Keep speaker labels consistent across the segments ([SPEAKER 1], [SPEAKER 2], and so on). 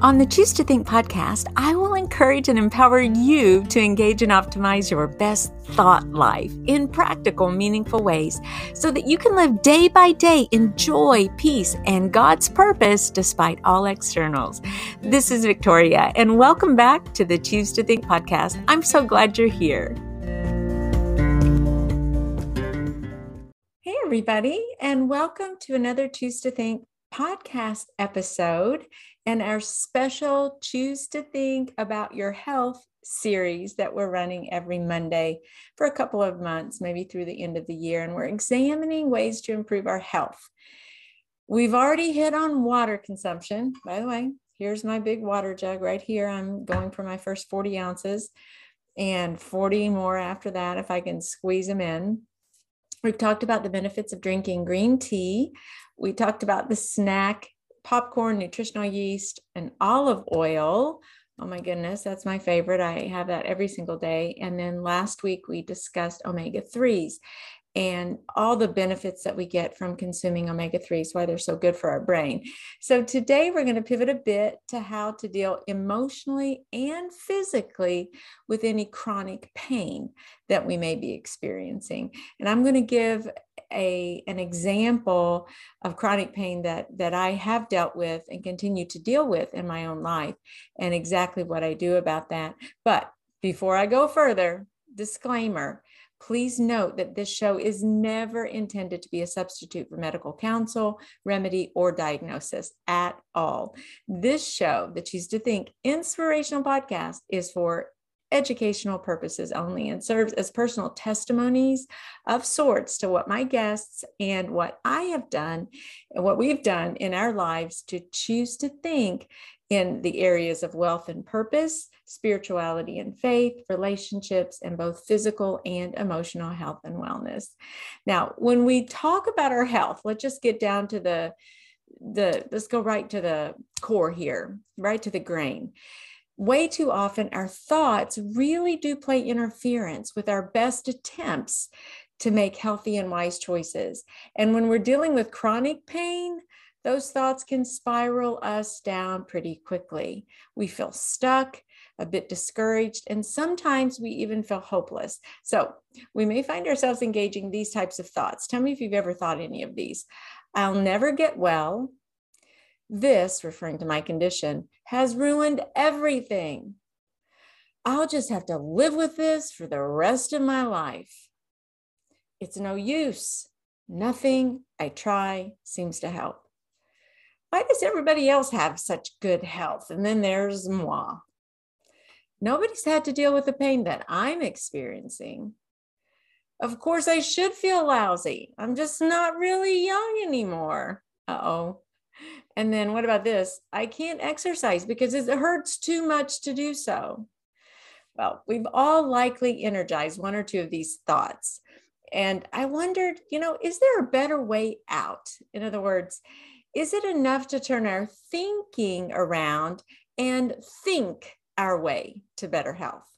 [SPEAKER 1] On the Choose to Think podcast, I will encourage and empower you to engage and optimize your best thought life in practical, meaningful ways so that you can live day by day in joy, peace, and God's purpose despite all externals. This is Victoria, and welcome back to the Choose to Think podcast. I'm so glad you're here. Hey, everybody, and welcome to another Choose to Think podcast episode and our special Choose to Think About Your Health series that we're running every Monday for a couple of months, maybe through the end of the year. And we're examining ways to improve our health. We've already hit on water consumption. By the way, here's my big water jug right here. I'm going for my first 40 ounces and 40 more after that if I can squeeze them in. We've talked about the benefits of drinking green tea. We talked about the snack, popcorn, nutritional yeast, and olive oil. Oh my goodness, that's my favorite. I have that every single day. And then last week we discussed omega 3s and all the benefits that we get from consuming omega 3s, why they're so good for our brain. So, today we're going to pivot a bit to how to deal emotionally and physically with any chronic pain that we may be experiencing. And I'm going to give a an example of chronic pain that that I have dealt with and continue to deal with in my own life and exactly what I do about that. But before I go further, disclaimer Please note that this show is never intended to be a substitute for medical counsel, remedy, or diagnosis at all. This show, the Choose to Think Inspirational Podcast, is for educational purposes only and serves as personal testimonies of sorts to what my guests and what I have done and what we've done in our lives to choose to think in the areas of wealth and purpose, spirituality and faith, relationships, and both physical and emotional health and wellness. Now, when we talk about our health, let's just get down to the the let's go right to the core here, right to the grain. Way too often, our thoughts really do play interference with our best attempts to make healthy and wise choices. And when we're dealing with chronic pain, those thoughts can spiral us down pretty quickly. We feel stuck, a bit discouraged, and sometimes we even feel hopeless. So we may find ourselves engaging these types of thoughts. Tell me if you've ever thought any of these. I'll never get well. This, referring to my condition, has ruined everything. I'll just have to live with this for the rest of my life. It's no use. Nothing I try seems to help why does everybody else have such good health? And then there's moi. Nobody's had to deal with the pain that I'm experiencing. Of course, I should feel lousy. I'm just not really young anymore. Uh oh. And then what about this? I can't exercise because it hurts too much to do so. Well, we've all likely energized one or two of these thoughts. And I wondered, you know, is there a better way out? In other words, is it enough to turn our thinking around and think our way to better health?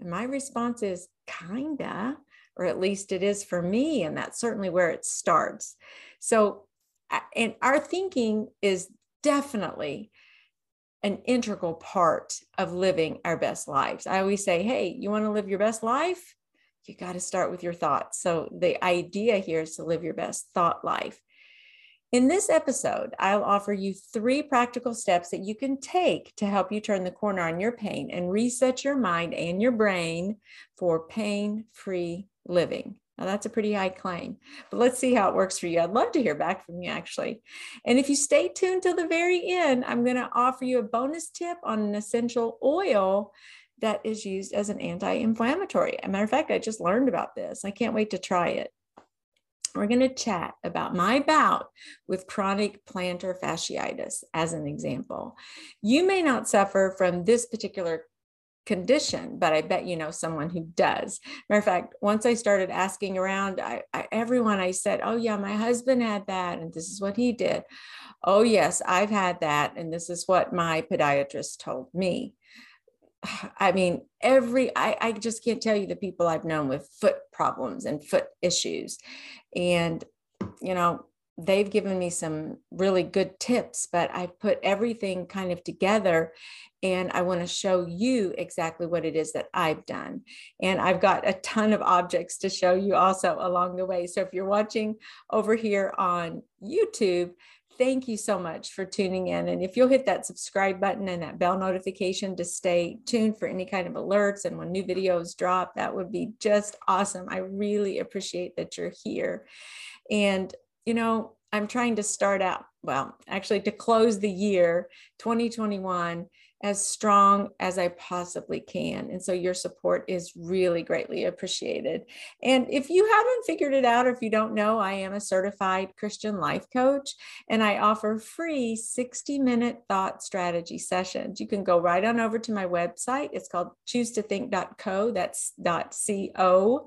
[SPEAKER 1] And my response is kinda, or at least it is for me. And that's certainly where it starts. So, and our thinking is definitely an integral part of living our best lives. I always say, hey, you want to live your best life? You got to start with your thoughts. So, the idea here is to live your best thought life. In this episode, I'll offer you three practical steps that you can take to help you turn the corner on your pain and reset your mind and your brain for pain free living. Now, that's a pretty high claim, but let's see how it works for you. I'd love to hear back from you, actually. And if you stay tuned till the very end, I'm going to offer you a bonus tip on an essential oil that is used as an anti inflammatory. As a matter of fact, I just learned about this. I can't wait to try it we're going to chat about my bout with chronic plantar fasciitis as an example. You may not suffer from this particular condition, but I bet you know someone who does. Matter of fact, once I started asking around, I, I, everyone I said, "Oh yeah, my husband had that, and this is what he did." Oh yes, I've had that, and this is what my podiatrist told me. I mean, every, I, I just can't tell you the people I've known with foot problems and foot issues. And, you know, they've given me some really good tips, but i've put everything kind of together and I want to show you exactly what it is that I've done. And I've got a ton of objects to show you also along the way. So if you're watching over here on YouTube, thank you so much for tuning in. And if you'll hit that subscribe button and that bell notification to stay tuned for any kind of alerts and when new videos drop, that would be just awesome. I really appreciate that you're here. And you know, I'm trying to start out, well, actually to close the year 2021 as strong as I possibly can. And so your support is really greatly appreciated. And if you haven't figured it out, or if you don't know, I am a certified Christian life coach and I offer free 60 minute thought strategy sessions. You can go right on over to my website. It's called choose to think.co. That's .co.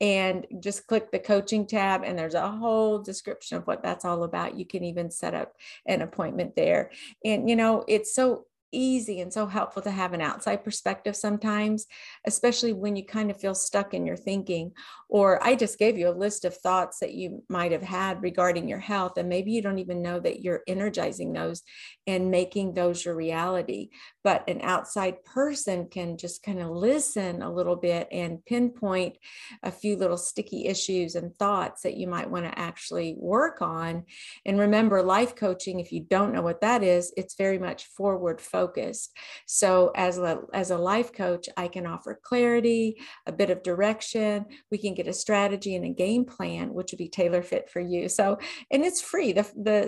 [SPEAKER 1] And just click the coaching tab, and there's a whole description of what that's all about. You can even set up an appointment there. And, you know, it's so easy and so helpful to have an outside perspective sometimes, especially when you kind of feel stuck in your thinking. Or I just gave you a list of thoughts that you might have had regarding your health, and maybe you don't even know that you're energizing those and making those your reality. But an outside person can just kind of listen a little bit and pinpoint a few little sticky issues and thoughts that you might want to actually work on. And remember, life coaching, if you don't know what that is, it's very much forward focused focused. So as a, as a life coach, I can offer clarity, a bit of direction. We can get a strategy and a game plan, which would be tailor fit for you. So, and it's free. The, the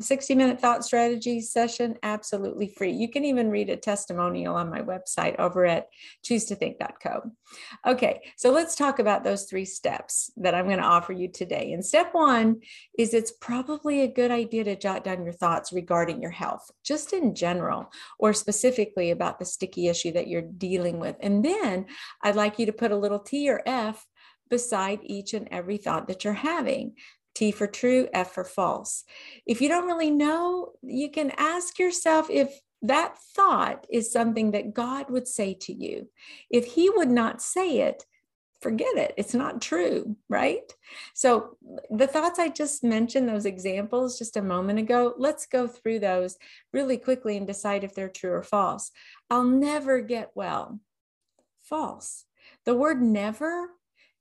[SPEAKER 1] 60 minute thought strategy session, absolutely free. You can even read a testimonial on my website over at choose to think.co. Okay, so let's talk about those three steps that I'm going to offer you today. And step one is it's probably a good idea to jot down your thoughts regarding your health, just in general, or specifically about the sticky issue that you're dealing with. And then I'd like you to put a little T or F beside each and every thought that you're having. T for true, F for false. If you don't really know, you can ask yourself if that thought is something that God would say to you. If He would not say it, forget it. It's not true, right? So, the thoughts I just mentioned, those examples just a moment ago, let's go through those really quickly and decide if they're true or false. I'll never get well. False. The word never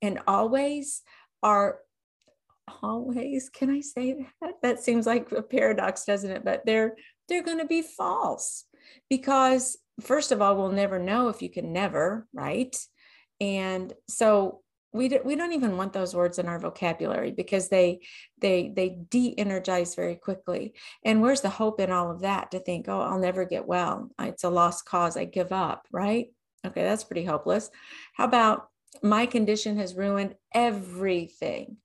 [SPEAKER 1] and always are always can i say that that seems like a paradox doesn't it but they're they're going to be false because first of all we'll never know if you can never right and so we, do, we don't even want those words in our vocabulary because they they they de-energize very quickly. And where's the hope in all of that to think oh i'll never get well. It's a lost cause. I give up right? Okay that's pretty hopeless. How about my condition has ruined everything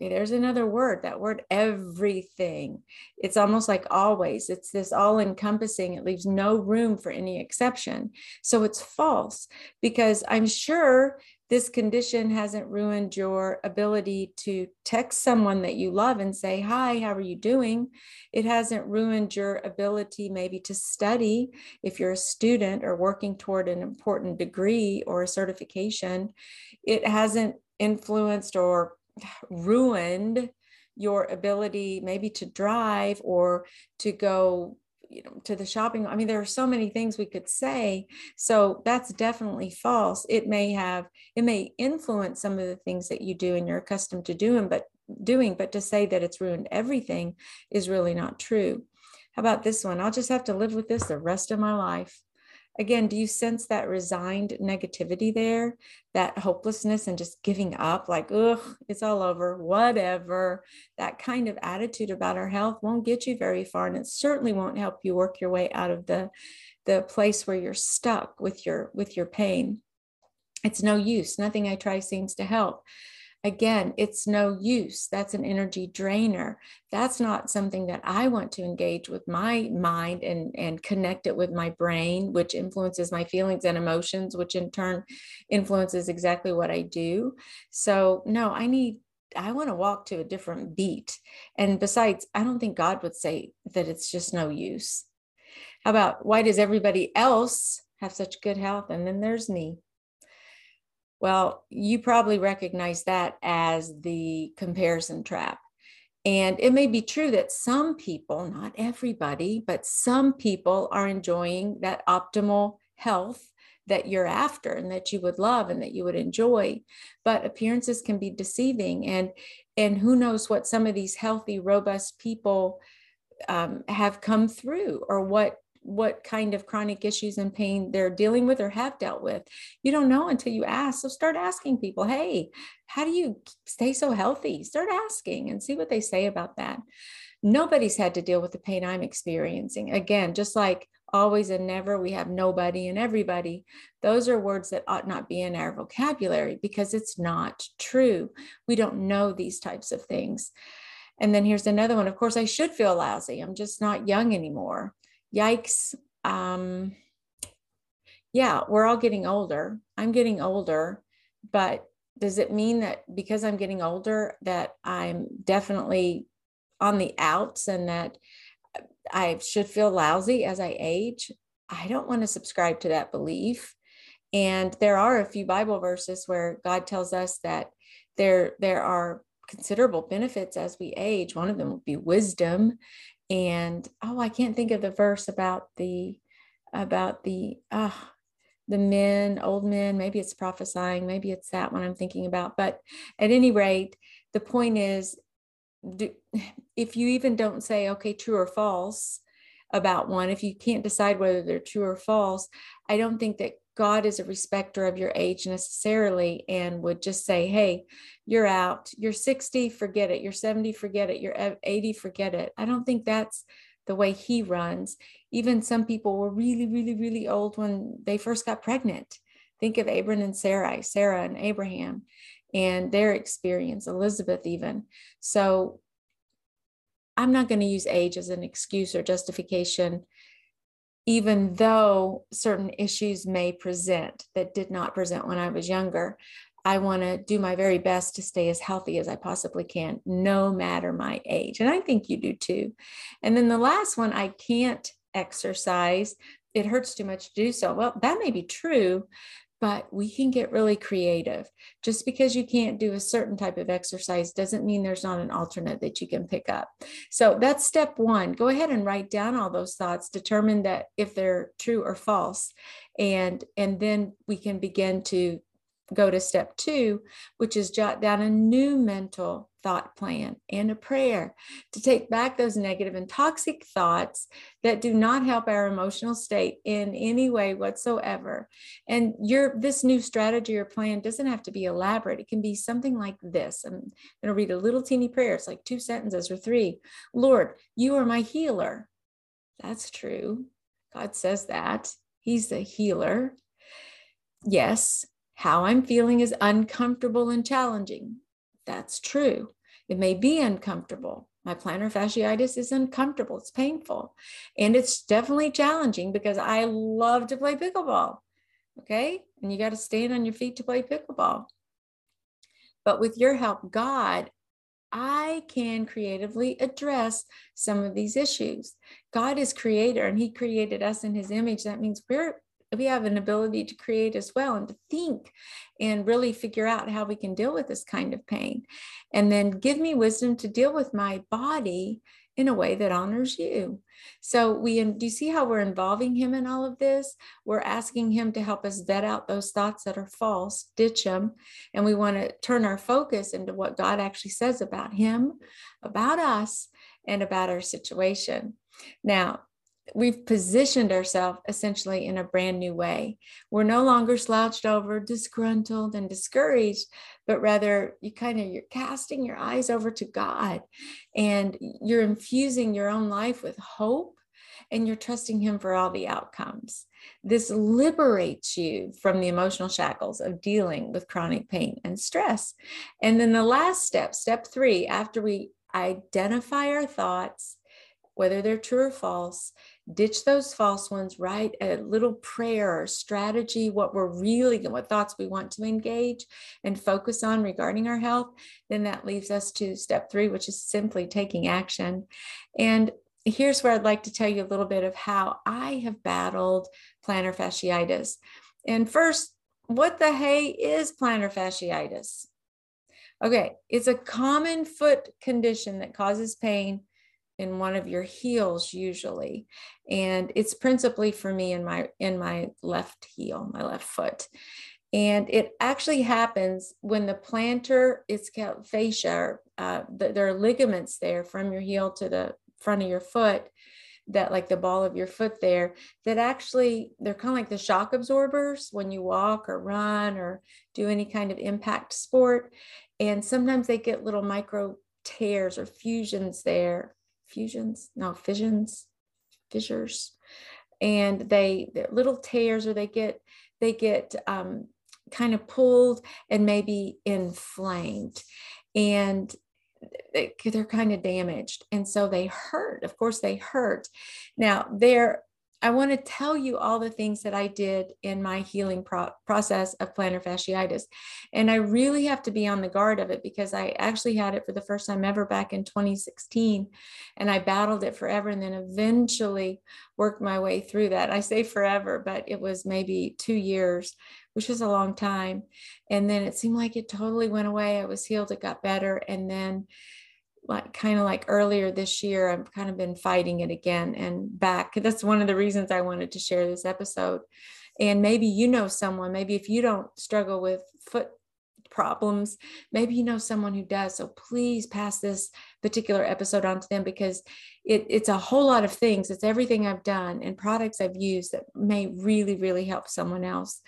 [SPEAKER 1] there's another word, that word everything. It's almost like always. It's this all encompassing. It leaves no room for any exception. So it's false because I'm sure this condition hasn't ruined your ability to text someone that you love and say, Hi, how are you doing? It hasn't ruined your ability maybe to study if you're a student or working toward an important degree or a certification. It hasn't influenced or ruined your ability maybe to drive or to go you know to the shopping i mean there are so many things we could say. So that's definitely false. It may have it may influence some of the things that you do and you're accustomed to doing but doing but to say that it's ruined everything is really not true. How about this one? I'll just have to live with this the rest of my life again, do you sense that resigned negativity there, that hopelessness and just giving up, like, ugh, it's all over, whatever? That kind of attitude about our health won't get you very far, and it certainly won't help you work your way out of the the place where you're stuck with your with your pain. It's no use. Nothing I try seems to help again, it's no use. That's an energy drainer. That's not something that I want to engage with my mind and, and connect it with my brain, which influences my feelings and emotions, which in turn influences exactly what I do. So, no, I need I want to walk to a different beat. And besides, I don't think God would say that it's just no use. How about why does everybody else have such good health? And then there's me. Well, you probably recognize that as the comparison trap. And it may be true that some people, not everybody, but some people are enjoying that optimal health that you're after and that you would love and that you would enjoy but appearances can be deceiving and and who knows what some of these healthy robust people um, have come through or what what kind of chronic issues and pain they're dealing with or have dealt with. You don't know until you ask. So start asking people, hey, how do you stay so healthy? Start asking and see what they say about that. Nobody's had to deal with the pain I'm experiencing. Again, just like always and never, we have nobody and everybody. Those are words that ought not be in our vocabulary because it's not true. We don't know these types of things. And then here's another one. Of course, I should feel lousy. I'm just not young anymore yikes. Um, yeah, we're all getting older. I'm getting older, but does it mean that because I'm getting older that I'm definitely on the outs and that I should feel lousy as I age? I don't want to subscribe to that belief. And there are a few Bible verses where God tells us that there there are considerable benefits as we age. One of them would be wisdom and oh i can't think of the verse about the about the uh the men old men maybe it's prophesying maybe it's that one i'm thinking about. But at any rate the point is do, if you even don't say okay true or false about one if you can't decide whether they're true or false i don't think that God is a respecter of your age necessarily and would just say, hey, you're out. You're 60, forget it. You're 70, forget it. You're 80, forget it. I don't think that's the way he runs. Even some people were really, really, really old when they first got pregnant. Think of Abram and Sarai, Sarah and Abraham, and their experience, Elizabeth, even. So I'm not going to use age as an excuse or justification even though certain issues may present that did not present when I was younger. I want to do my very best to stay as healthy as I possibly can, no matter my age. And I think you do too. And then the last one, I can't exercise. It hurts too much to do so. Well, that may be true, but we can get really creative. Just because you can't do a certain type of exercise doesn't mean there's not an alternate that you can pick up. So that's step one. Go ahead and write down all those thoughts, determine that if they're true or false, and and then we can begin to go to step two, which is jot down a new mental thought plan and a prayer to take back those negative and toxic thoughts that do not help our emotional state in any way whatsoever. And your this new strategy or plan doesn't have to be elaborate. It can be something like this. I'm going to read a little teeny prayer. It's like two sentences or three. Lord, you are my healer. That's true. God says that. He's the healer. Yes, how I'm feeling is uncomfortable and challenging. That's true. It may be uncomfortable. My plantar fasciitis is uncomfortable. It's painful. And it's definitely challenging because I love to play pickleball. Okay. And you got to stand on your feet to play pickleball. But with your help, God, I can creatively address some of these issues. God is creator and he created us in his image. That means we're we have an ability to create as well and to think and really figure out how we can deal with this kind of pain. And then give me wisdom to deal with my body in a way that honors you. So we do you see how we're involving him in all of this? We're asking him to help us vet out those thoughts that are false, ditch them, and we want to turn our focus into what God actually says about him, about us, and about our situation. Now, we've positioned ourselves essentially in a brand new way. We're no longer slouched over, disgruntled and discouraged, but rather you kind of you're casting your eyes over to God and you're infusing your own life with hope and you're trusting him for all the outcomes. This liberates you from the emotional shackles of dealing with chronic pain and stress. And then the last step, step 3, after we identify our thoughts whether they're true or false, ditch those false ones, write a little prayer or strategy, what we're really, what thoughts we want to engage and focus on regarding our health. Then that leaves us to step three, which is simply taking action. And here's where I'd like to tell you a little bit of how I have battled plantar fasciitis. And first, what the hey is plantar fasciitis? Okay, it's a common foot condition that causes pain in one of your heels usually. And it's principally for me in my in my left heel my left foot. And it actually happens when the plantar it's called fascia uh, the, there are ligaments there from your heel to the front of your foot that like the ball of your foot there that actually they're kind of like the shock absorbers when you walk or run or do any kind of impact sport. And sometimes they get little micro tears or fusions there fusions no fissions fissures. And they little tears or they get they get um, kind of pulled and maybe inflamed. And they're kind of damaged. And so they hurt of course they hurt. Now they're I want to tell you all the things that I did in my healing pro- process of plantar fasciitis. And I really have to be on the guard of it because I actually had it for the first time ever back in 2016. And I battled it forever and then eventually worked my way through that. I say forever, but it was maybe two years, which was a long time. And then it seemed like it totally went away. I was healed, it got better. And then like kind of like earlier this year, I've kind of been fighting it again and back. That's one of the reasons I wanted to share this episode. And maybe you know someone, maybe if you don't struggle with foot problems, maybe you know someone who does. So please pass this particular episode on to them because it, it's a whole lot of things. It's everything I've done and products I've used that may really, really help someone else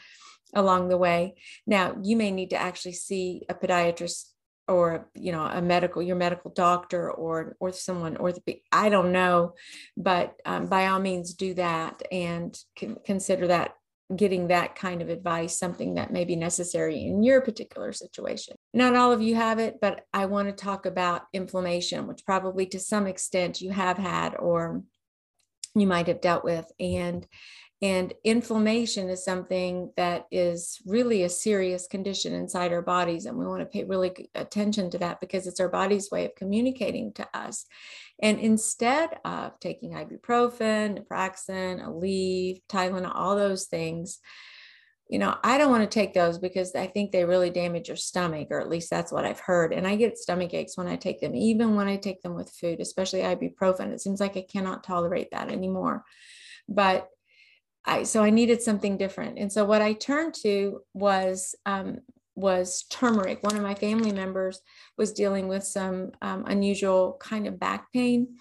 [SPEAKER 1] along the way. Now, you may need to actually see a podiatrist or you know a medical your medical doctor or or someone or the i don't know but um, by all means do that and consider that getting that kind of advice something that may be necessary in your particular situation. Not all of you have it but i want to talk about inflammation which probably to some extent you have had or you might have dealt with and and inflammation is something that is really a serious condition inside our bodies. And we want to pay really attention to that because it's our body's way of communicating to us. And instead of taking ibuprofen, naproxen, Aleve, Tylenol, all those things, you know, I don't want to take those because I think they really damage your stomach, or at least that's what I've heard. And I get stomach aches when I take them, even when I take them with food, especially ibuprofen. It seems like I cannot tolerate that anymore. But I so I needed something different. And so what I turned to was um, was turmeric. One of my family members was dealing with some um, unusual kind of back pain,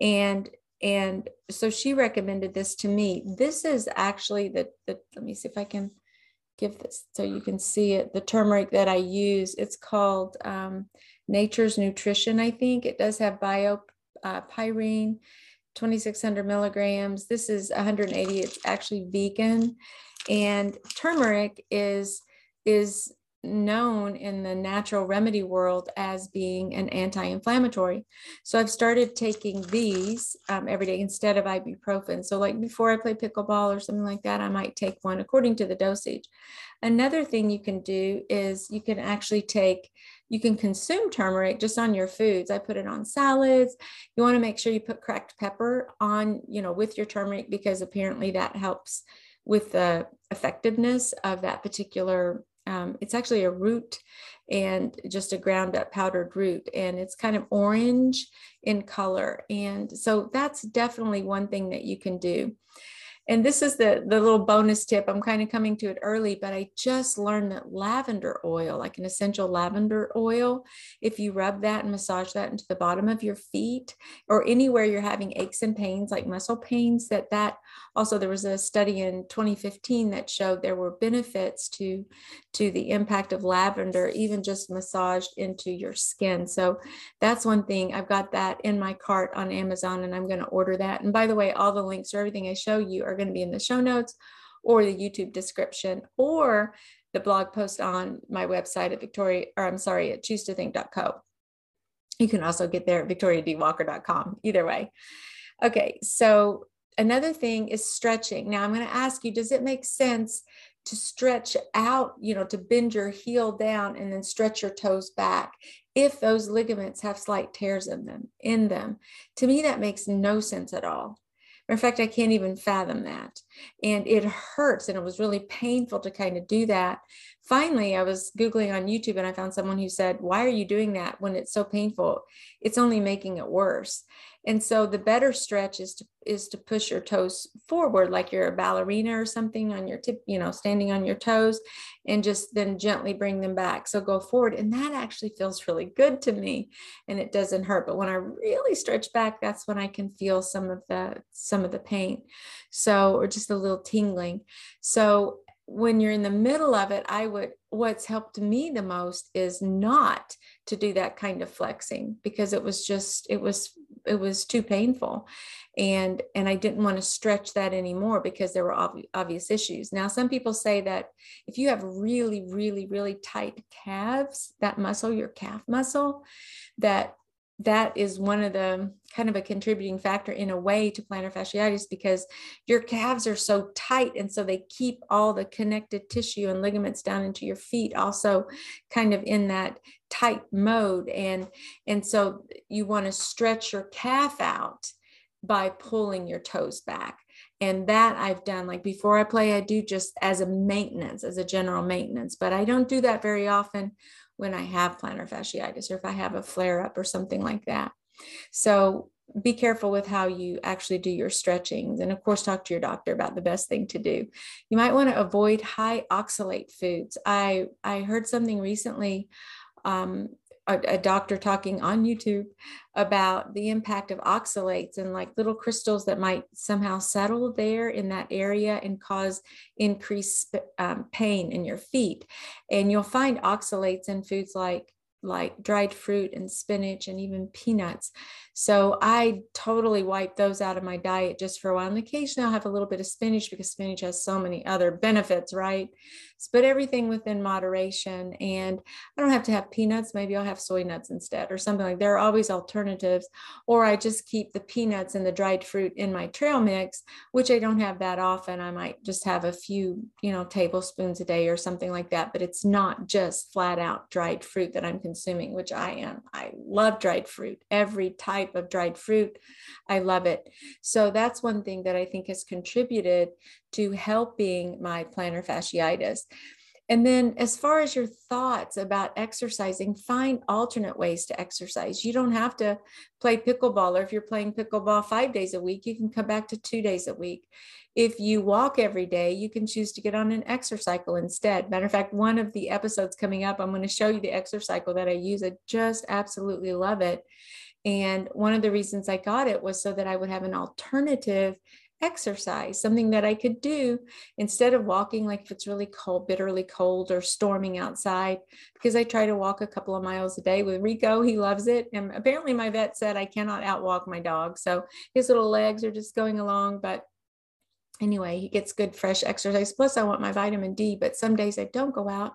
[SPEAKER 1] and and so she recommended this to me. This is actually the the. Let me see if I can give this so you can see it. The turmeric that I use. It's called um, Nature's Nutrition. I think it does have bio uh, pyrene 2600 milligrams. This is 180. It's actually vegan. And turmeric is, is known in the natural remedy world as being an anti-inflammatory. So I've started taking these um, every day instead of ibuprofen. So like before I play pickleball or something like that, I might take one according to the dosage. Another thing you can do is you can actually take you can consume turmeric just on your foods. I put it on salads. You want to make sure you put cracked pepper on, you know, with your turmeric because apparently that helps with the effectiveness of that particular. Um, it's actually a root and just a ground up powdered root, and it's kind of orange in color. And so that's definitely one thing that you can do. And this is the, the little bonus tip. I'm kind of coming to it early, but I just learned that lavender oil, like an essential lavender oil, if you rub that and massage that into the bottom of your feet or anywhere you're having aches and pains, like muscle pains, that that also there was a study in 2015 that showed there were benefits to to the impact of lavender, even just massaged into your skin. So that's one thing. I've got that in my cart on Amazon and I'm going to order that. And by the way, all the links for everything I show you are are going to be in the show notes or the YouTube description or the blog post on my website at Victoria, or I'm sorry, at choose to think.co. You can also get there at victoriadwalker.com, either way. Okay, so another thing is stretching. Now I'm going to ask you, does it make sense to stretch out, you know, to bend your heel down and then stretch your toes back if those ligaments have slight tears in them in them? To me, that makes no sense at all In fact, I can't even fathom that. And it hurts and it was really painful to kind of do that. Finally, I was Googling on YouTube and I found someone who said, Why are you doing that when it's so painful? It's only making it worse. And so the better stretch is to is to push your toes forward like you're a ballerina or something on your tip, you know, standing on your toes and just then gently bring them back. So go forward and that actually feels really good to me and it doesn't hurt. But when I really stretch back, that's when I can feel some of the some of the pain. So or just a little tingling. So when you're in the middle of it, I would, what's helped me the most is not to do that kind of flexing because it was just, it was, it was too painful. And, and I didn't want to stretch that anymore because there were ob- obvious issues. Now, some people say that if you have really, really, really tight calves, that muscle, your calf muscle, that that is one of the kind of a contributing factor in a way to plantar fasciitis because your calves are so tight and so they keep all the connected tissue and ligaments down into your feet also kind of in that tight mode. And and so you want to stretch your calf out by pulling your toes back. And that I've done like before I play I do just as a maintenance as a general maintenance but I don't do that very often when I have plantar fasciitis or if I have a flare up or something like that. So be careful with how you actually do your stretchings. And of course, talk to your doctor about the best thing to do. You might want to avoid high oxalate foods. I, I heard something recently um, a, a, doctor talking on YouTube about the impact of oxalates and like little crystals that might somehow settle there in that area and cause increased um, pain in your feet. And you'll find oxalates in foods like like dried fruit and spinach and even peanuts. So I totally wipe those out of my diet just for a while. And occasionally I'll have a little bit of spinach because spinach has so many other benefits, right? But everything within moderation. And I don't have to have peanuts. Maybe I'll have soy nuts instead or something like that. there are always alternatives. Or I just keep the peanuts and the dried fruit in my trail mix, which I don't have that often. I might just have a few, you know, tablespoons a day or something like that. But it's not just flat out dried fruit that I'm consuming, which I am. I love dried fruit, every type of dried fruit. I love it. So that's one thing that I think has contributed to helping my plantar fasciitis. And then, as far as your thoughts about exercising, find alternate ways to exercise. You don't have to play pickleball, or if you're playing pickleball five days a week, you can come back to two days a week. If you walk every day, you can choose to get on an exercycle instead. Matter of fact, one of the episodes coming up, I'm going to show you the exercycle that I use. I just absolutely love it. And one of the reasons I got it was so that I would have an alternative exercise, something that I could do instead of walking like if it's really cold, bitterly cold or storming outside, because I try to walk a couple of miles a day with Rico. He loves it. And apparently my vet said I cannot outwalk my dog. So his little legs are just going along, but anyway, he gets good fresh exercise. Plus, I want my vitamin D, but some days I don't go out,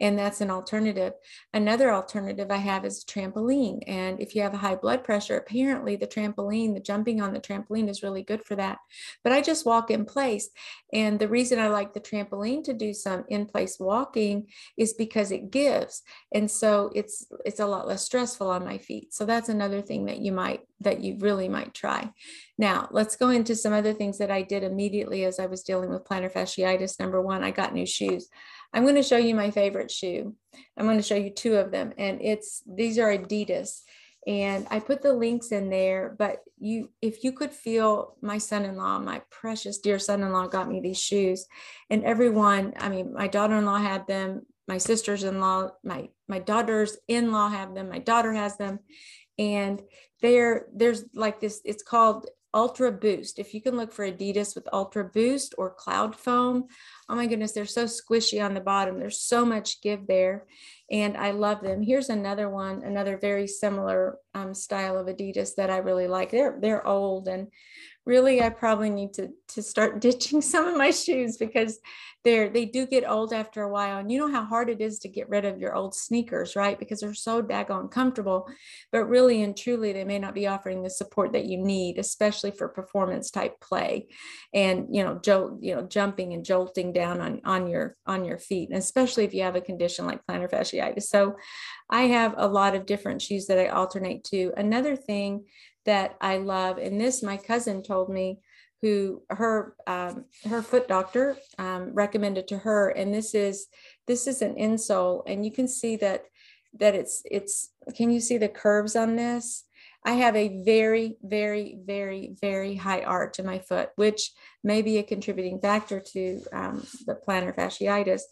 [SPEAKER 1] and that's an alternative. Another alternative I have is trampoline. And if you have a high blood pressure, apparently the trampoline, the jumping on the trampoline is really good for that. But I just walk in place. And the reason I like the trampoline to do some in place walking is because it gives. And so it's it's a lot less stressful on my feet. So that's another thing that you might that you really might try. Now, let's go into some other things that I did immediately as I was dealing with plantar fasciitis. Number one, I got new shoes. I'm going to show you my favorite shoe. I'm going to show you two of them, and it's these are Adidas. And I put the links in there, but you, if you could feel my son-in-law, my precious dear son-in-law, got me these shoes, and everyone. I mean, my daughter-in-law had them, my sisters-in-law, my my daughters-in-law have them, my daughter has them, and there there's like this it's called ultra boost. If you can look for adidas with ultra boost or cloud foam oh my goodness they're so squishy on the bottom. There's so much give there and i love them. Here's another one another very similar um, style of adidas that i really like. They're they're old and really i probably need to to start ditching some of my shoes because they're they do get old after a while. And you know how hard it is to get rid of your old sneakers right? Because they're so daggone comfortable. But really and truly they may not be offering the support that you need especially for performance type play and you know jolt you know jumping and jolting down on on your on your feet and especially if you have a condition like plantar fasciitis. So i have a lot of different shoes that i alternate to. Another thing that I love. And this, my cousin told me who her um, her foot doctor um, recommended to her, and this is this is an insole, and you can see that that it's it's. Can you see the curves on this? I have a very, very, very, very high arch in my foot, which may be a contributing factor to um, the plantar fasciitis.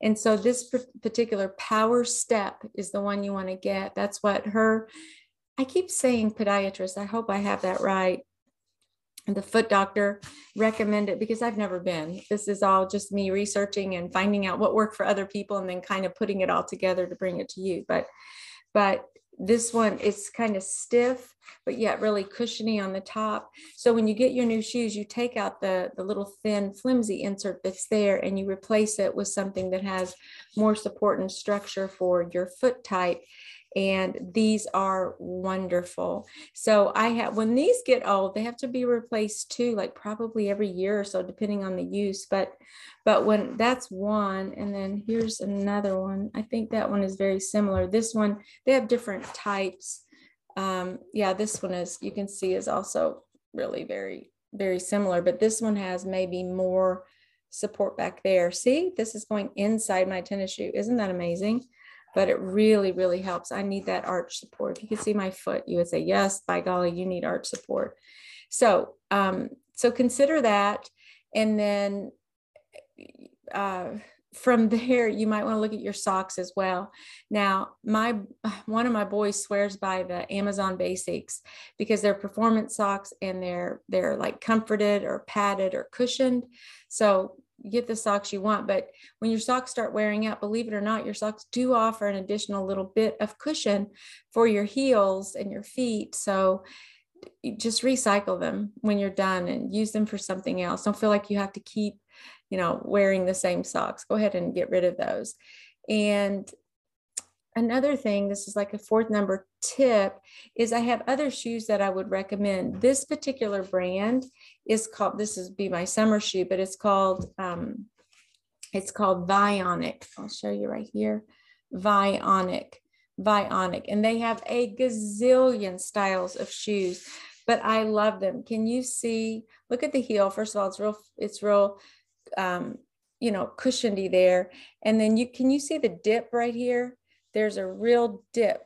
[SPEAKER 1] And so, this particular power step is the one you want to get. That's what her, I keep saying podiatrist. I hope I have that right. And the foot doctor recommended because I've never been. This is all just me researching and finding out what worked for other people and then kind of putting it all together to bring it to you. But, but this one is kind of stiff but yet really cushiony on the top so when you get your new shoes you take out the the little thin flimsy insert that's there and you replace it with something that has more support and structure for your foot type and these are wonderful. So I have when these get old, they have to be replaced too, like probably every year or so, depending on the use. But but when that's one, and then here's another one. I think that one is very similar. This one, they have different types. Um, yeah, this one is you can see is also really very, very similar, but this one has maybe more support back there. See, this is going inside my tennis shoe. Isn't that amazing? But it really, really helps. I need that arch support. If you could see my foot, you would say, yes, by golly, you need arch support. So, um, so consider that. And then uh, from there, you might want to look at your socks as well. Now, my one of my boys swears by the Amazon Basics because they're performance socks and they're they're like comforted or padded or cushioned. So get the socks you want. But when your socks start wearing out, believe it or not, your socks do offer an additional little bit of cushion for your heels and your feet. So just recycle them when you're done and use them for something else. Don't feel like you have to keep, you know, wearing the same socks. Go ahead and get rid of those. And another thing, this is like a fourth number tip, is I have other shoes that I would recommend. This particular brand is called, this is be my summer shoe, but it's called, um, it's called Vionic. I'll show you right here. Vionic, Vionic. And they have a gazillion styles of shoes, but I love them. Can you see, look at the heel. First of all, it's real, it's real, um, you know, cushiony there. And then you, can you see the dip right here? there's a real dip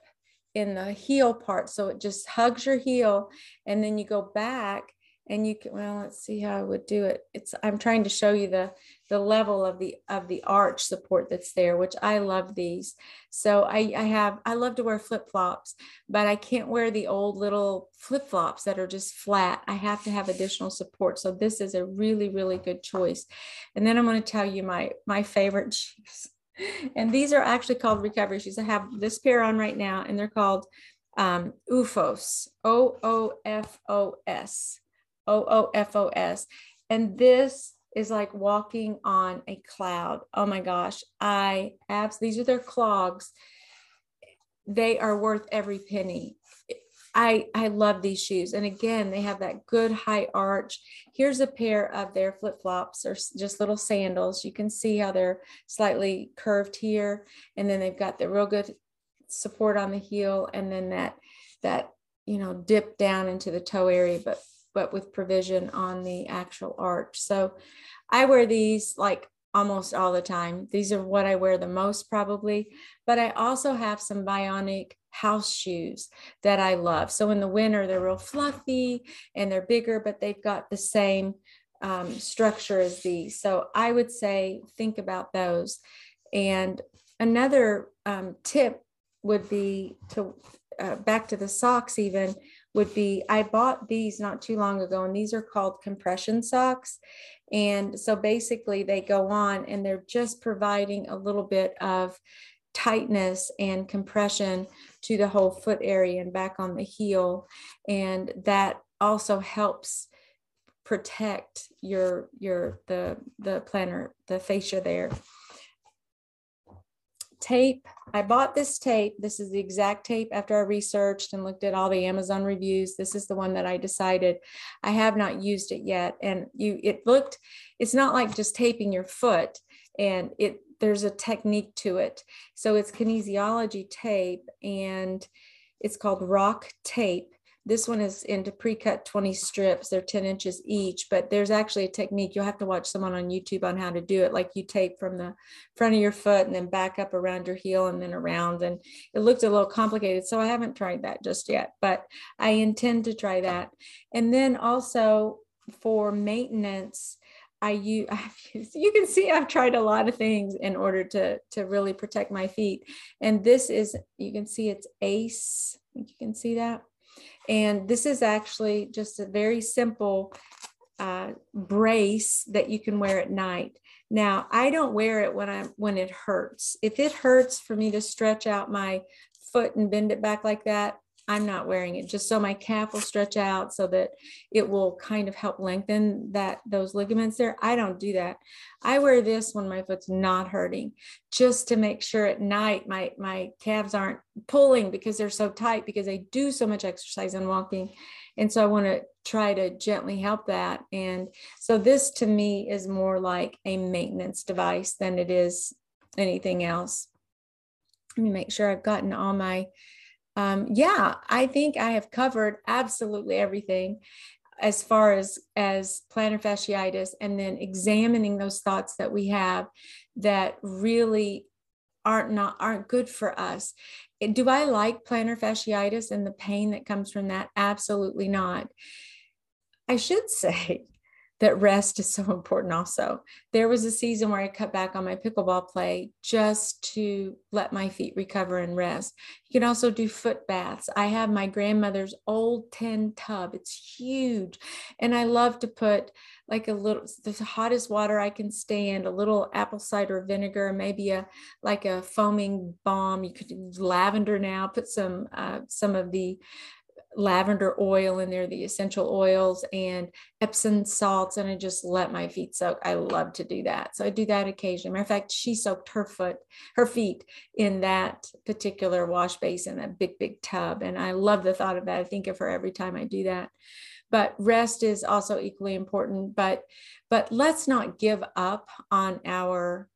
[SPEAKER 1] in the heel part. So it just hugs your heel and then you go back and you can, well, let's see how I would do it. It's, I'm trying to show you the, the level of the, of the arch support that's there, which I love these. So I, I have, I love to wear flip-flops, but I can't wear the old little flip-flops that are just flat. I have to have additional support. So this is a really, really good choice. And then I'm going to tell you my, my favorite shoes and these are actually called recovery shoes. I have this pair on right now, and they're called um, OOFOS, O O F O S, O O F O S. And this is like walking on a cloud. Oh my gosh, I abs. These are their clogs. They are worth every penny. I, I love these shoes. And again, they have that good high arch. Here's a pair of their flip flops or just little sandals. You can see how they're slightly curved here. And then they've got the real good support on the heel. And then that, that, you know, dip down into the toe area, but, but with provision on the actual arch. So I wear these like almost all the time. These are what I wear the most probably, but I also have some Vionic house shoes that I love. So in the winter, they're real fluffy and they're bigger, but they've got the same um, structure as these. So I would say think about those. And another um, tip would be to uh, back to the socks, even would be I bought these not too long ago, and these are called compression socks. And so basically, they go on and they're just providing a little bit of tightness and compression to the whole foot area and back on the heel. And that also helps protect your your the the plantar the fascia there tape. I bought this tape. This is the exact tape after i researched and looked at all the amazon reviews. This is the one that i decided i have not used it yet. And you it looked it's not like just taping your foot and it there's a technique to it. So it's kinesiology tape and it's called rock tape this one is into pre-cut 20 strips. They're 10 inches each, but there's actually a technique. You'll have to watch someone on YouTube on how to do it. Like you tape from the front of your foot and then back up around your heel and then around. And it looked a little complicated. So I haven't tried that just yet, but I intend to try that. And then also for maintenance, I use, you can see I've tried a lot of things in order to, to really protect my feet. And this is, you can see it's ACE. You can see that. And this is actually just a very simple uh, brace that you can wear at night. Now, I don't wear it when I when it hurts. If it hurts for me to stretch out my foot and bend it back like that, I'm not wearing it just so my calf will stretch out so that it will kind of help lengthen that those ligaments there. I don't do that. I wear this when my foot's not hurting just to make sure at night my my calves aren't pulling because they're so tight because I do so much exercise and walking. And so I want to try to gently help that. And so this to me is more like a maintenance device than it is anything else. Let me make sure I've gotten all my um, yeah, I think I have covered absolutely everything as far as as plantar fasciitis and then examining those thoughts that we have that really aren't not aren't good for us. Do i like plantar fasciitis and the pain that comes from that? Absolutely not. I should say that rest is so important also. There was a season where I cut back on my pickleball play just to let my feet recover and rest. You can also do foot baths. I have my grandmother's old tin tub. It's huge. And I love to put like a little the hottest water I can stand, a little apple cider vinegar, maybe a like a foaming balm. You could use lavender now, put some uh, some of the lavender oil in there, the essential oils and Epsom salts, and I just let my feet soak. I love to do that. So I do that occasionally. Matter of fact, she soaked her foot, her feet in that particular wash basin, that big, big tub. And I love the thought of that. I think of her every time I do that. But rest is also equally important. But but let's not give up on our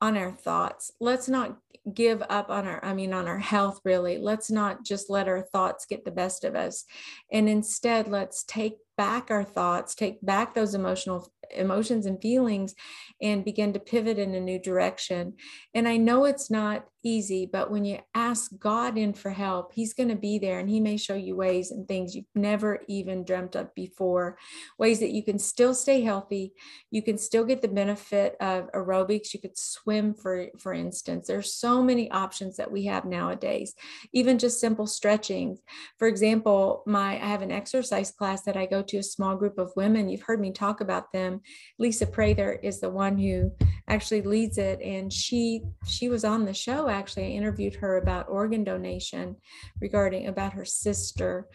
[SPEAKER 1] on our thoughts. Let's not give up on our, I mean, on our health, really. Let's not just let our thoughts get the best of us. And instead, let's take back our thoughts, take back those emotional emotions and feelings and begin to pivot in a new direction. And I know it's not easy, but when you ask God in for help, He's going to be there and He may show you ways and things you've never even dreamt of before, ways that you can still stay healthy. You can still get the benefit of aerobics. You could swim, for, for instance. There's so many options that we have nowadays, even just simple stretching. For example, my I have an exercise class that I go to a small group of women. You've heard me talk about them. Lisa Prather is the one who actually leads it, and she she was on the show. Actually, I interviewed her about organ donation, regarding about her sister,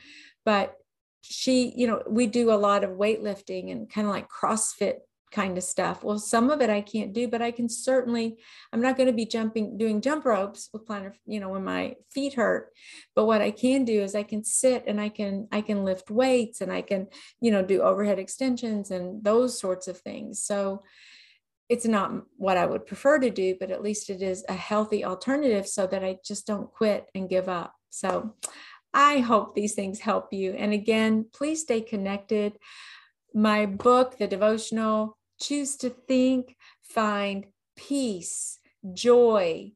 [SPEAKER 1] but she you know we do a lot of weightlifting and kind of like crossfit kind of stuff. Well, some of it I can't do, but I can certainly, I'm not going to be jumping, doing jump ropes with plantar, you know, when my feet hurt. But what I can do is I can sit and I can, I can lift weights and I can, you know, do overhead extensions and those sorts of things. So it's not what I would prefer to do, but at least it is a healthy alternative so that I just don't quit and give up. So I hope these things help you. And again, please stay connected. My book, The Devotional, choose to think, find peace, joy,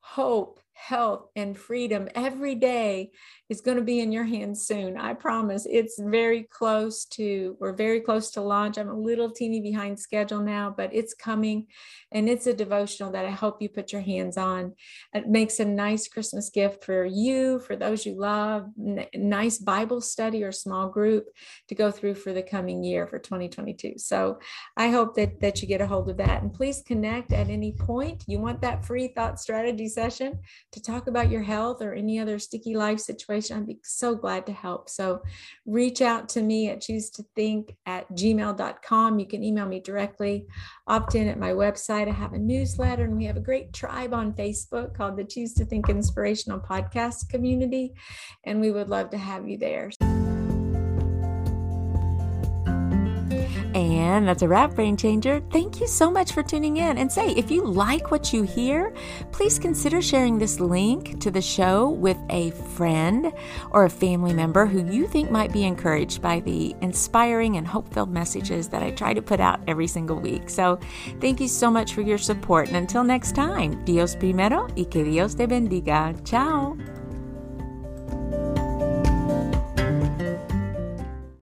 [SPEAKER 1] hope, health, and freedom every day is going to be in your hands soon. I promise. It's very close to, we're very close to launch. I'm a little teeny behind schedule now, but it's coming and it's a devotional that I hope you put your hands on. It makes a nice Christmas gift for you, for those you love, N- nice Bible study or small group to go through for the coming year for 2022. So I hope that, that you get a hold of that and please connect at any point. You want that free thought strategy session to talk about your health or any other sticky life situation situation, I'd be so glad to help. So reach out to me at choose to think at gmail.com. You can email me directly, opt in at my website. I have a newsletter and we have a great tribe on Facebook called the Choose to Think Inspirational Podcast Community. And we would love to have you there. And that's a wrap, Brain Changer. Thank you so much for tuning in. And say, if you like what you hear, please consider sharing this link to the show with a friend or a family member who you think might be encouraged by the inspiring and hope filled messages that I try to put out every single week. So thank you so much for your support. And until next time, Dios primero y que Dios te bendiga. Ciao.